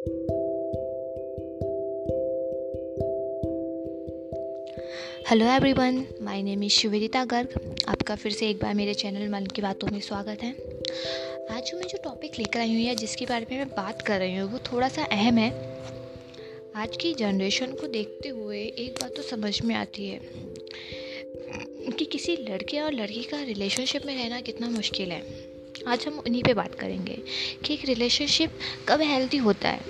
Hello everyone my name is Shivrita Garg आपका फिर से एक बार मेरे चैनल मन की बातों में स्वागत है। आज मैं जो टॉपिक लेकर आई हूँ या जिसके बारे में मैं बात कर रही हूँ, वो थोड़ा सा अहम है। आज की जनरेशन को देखते हुए एक बात तो समझ में आती है कि किसी लड़के और लड़की का रिलेशनशिप में रहना कितना मुश्किल है। आज हम उन्हीं पे बात करेंगे कि एक रिलेशनशिप कब हेल्दी होता है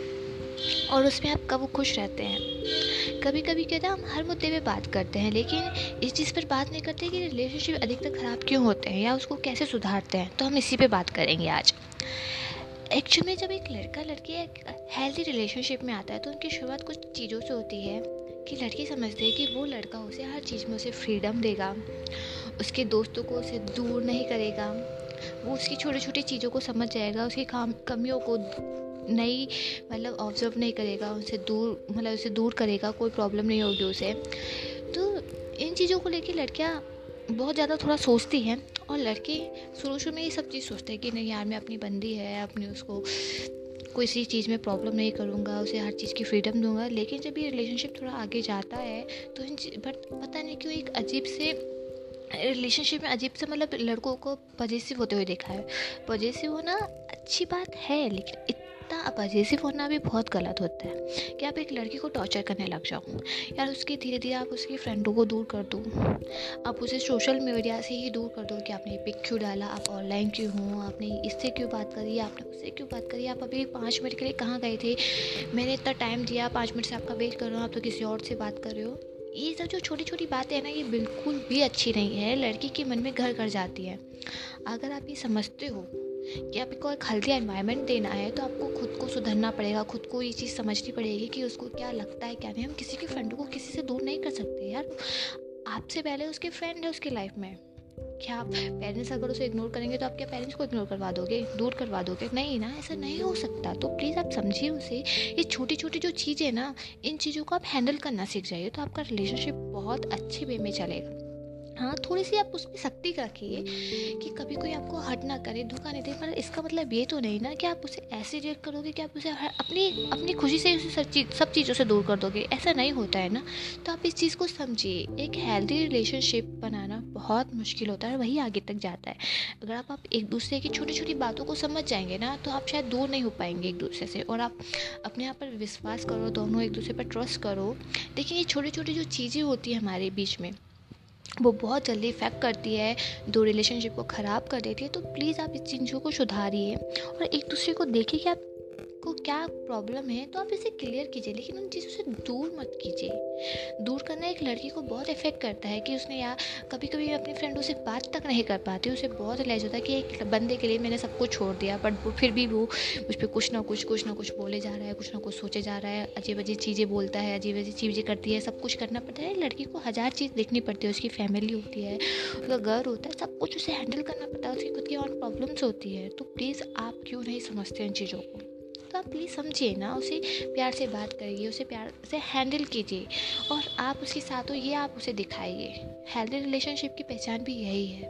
और उसमें आप कब खुश रहते हैं। कभी कभी क्या था हम हर मुद्दे पे बात करते हैं, लेकिन इस चीज़ पर बात नहीं करते कि रिलेशनशिप अधिकतर ख़राब क्यों होते हैं या उसको कैसे सुधारते हैं तो हम इसी पे बात करेंगे आज। एक्चुअली में जब एक लड़का लड़की एक हेल्दी रिलेशनशिप में आता है तो उनकी शुरुआत कुछ चीज़ों से होती है कि लड़की समझती है कि वो लड़का उसे हर चीज़ में उसे फ्रीडम देगा, उसके दोस्तों को उसे दूर नहीं करेगा वो उसकी छोटी छोटी चीज़ों को समझ जाएगा, उसकी काम, कमियों को नई मतलब ऑब्ज़र्व नहीं करेगा, उनसे दूर मतलब उसे दूर करेगा, कोई प्रॉब्लम नहीं होगी उसे। तो इन चीज़ों को लेके लड़कियाँ बहुत ज़्यादा थोड़ा सोचती हैं और लड़के शुरू शुरू में ये सब चीज़ सोचते हैं कि नहीं यार, मैं अपनी बंदी है, अपनी उसको कोई सी चीज़ में प्रॉब्लम नहीं करूँगा, उसे हर चीज़ की फ्रीडम दूँगा। लेकिन जब ये रिलेशनशिप थोड़ा आगे जाता है तो इन बट पता नहीं क्यों एक अजीब से रिलेशनशिप में अजीब से मतलब लड़कों को पॉजिटिव होते हुए देखा है। पॉजिटिव होना अच्छी बात है, लेकिन इतना पॉजिटिव होना भी बहुत गलत होता है कि आप एक लड़की को टॉर्चर करने लग जाओ। यार उसकी धीरे धीरे आप उसकी फ्रेंडों को दूर कर दो। आप उसे सोशल मीडिया से ही दूर कर दो कि आपने पिक क्यों डाला, आप ऑनलाइन क्यों हो, आपने इससे क्यों बात करी, आपने उससे क्यों बात करी, आप अभी पाँच मिनट के लिए कहाँ गए थे? मैंने इतना टाइम दिया, पाँच मिनट से आपका वेट कर रहा हूँ? आप तो किसी और से बात कर रहे हो। ये सब जो छोटी छोटी बातें हैं ना, ये बिल्कुल भी अच्छी नहीं है। लड़की के मन में घर कर जाती है। अगर आप ये समझते हो कि आपको एक हेल्दी एनवायरनमेंट देना है तो आपको खुद को सुधरना पड़ेगा, खुद को ये चीज़ समझनी पड़ेगी कि उसको क्या लगता है, क्या नहीं। हम किसी के फ्रेंड को किसी से दूर नहीं कर सकते यार। आपसे पहले उसके फ्रेंड है उसकी लाइफ में। क्या आप पेरेंट्स अगर उसे इग्नोर करेंगे तो आप क्या पेरेंट्स को इग्नोर करवा दोगे? दूर करवा दोगे? नहीं ना, ऐसा नहीं हो सकता। तो प्लीज़ आप समझिए उसे। ये छोटी छोटी जो चीज़ें ना, इन चीज़ों को आप हैंडल करना सीख जाइए तो आपका रिलेशनशिप बहुत अच्छे वे में चलेगा। हाँ थोड़ी सी आप उसमें सख्ती रखिए कि कभी कोई आपको हट ना करे धोखा नहीं दे पर इसका मतलब ये तो नहीं ना कि आप उसे ऐसे रिएक्ट करोगे कि आप उसे हर अपनी अपनी खुशी से उसे सब चीज़ सब चीज़ों से दूर कर दोगे। ऐसा नहीं होता है ना। तो आप इस चीज़ को समझिए। एक हेल्दी रिलेशनशिप बनाना बहुत मुश्किल होता है और वही आगे तक जाता है। अगर आप, आप एक दूसरे की छोटी छोटी बातों को समझ जाएँगे ना तो आप शायद दूर नहीं हो पाएँगे एक दूसरे से। और आप अपने आप पर विश्वास करो दोनों एक दूसरे पर ट्रस्ट करो। लेकिन ये छोटी छोटी जो चीज़ें होती है हमारे बीच में वो बहुत जल्दी इफ़ेक्ट करती है, दो रिलेशनशिप को ख़राब कर देती है तो प्लीज़ आप इस चीज़ों को सुधारिए और एक दूसरे को देखिए कि आप को क्या प्रॉब्लम है तो आप इसे क्लियर कीजिए, लेकिन उन चीज़ों से दूर मत कीजिए। दूर करना एक लड़की को बहुत इफ़ेक्ट करता है कि उसने या कभी कभी अपनी फ्रेंडों से बात तक नहीं कर पाती, उसे बहुत रिलाइज होता है कि एक बंदे के लिए मैंने सब कुछ छोड़ दिया बट फिर भी वो मुझ पर कुछ ना कुछ कुछ ना कुछ बोले जा रहा है, कुछ ना कुछ सोचे जा रहा है अजीब अजीब चीज़ें बोलता है अजीब अजीब चीज़ें करती है, सब कुछ करना पड़ता है, लड़की को हज़ार चीज़ देखनी पड़ती है, उसकी फैमिली होती है, उसका घर होता है, सब कुछ उसे हैंडल करना पड़ता है, उसकी खुद की और प्रॉब्लम्स होती है। तो प्लीज़ आप क्यों नहीं समझते इन चीज़ों को? तो आप प्लीज़ समझिए ना, उसे प्यार से बात करिए, उसे प्यार से हैंडल कीजिए और आप उसके साथ हो, ये आप उसे दिखाइए। हेल्दी रिलेशनशिप की पहचान भी यही है।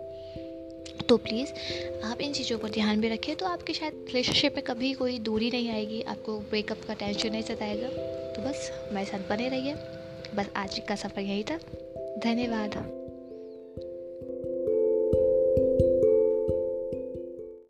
तो प्लीज़ आप इन चीज़ों पर ध्यान में रखें तो आपके शायद रिलेशनशिप में कभी कोई दूरी नहीं आएगी, आपको ब्रेकअप का टेंशन नहीं सताएगा। तो बस मेरे साथ बने रहिए। बस आज का सफ़र यही था। धन्यवाद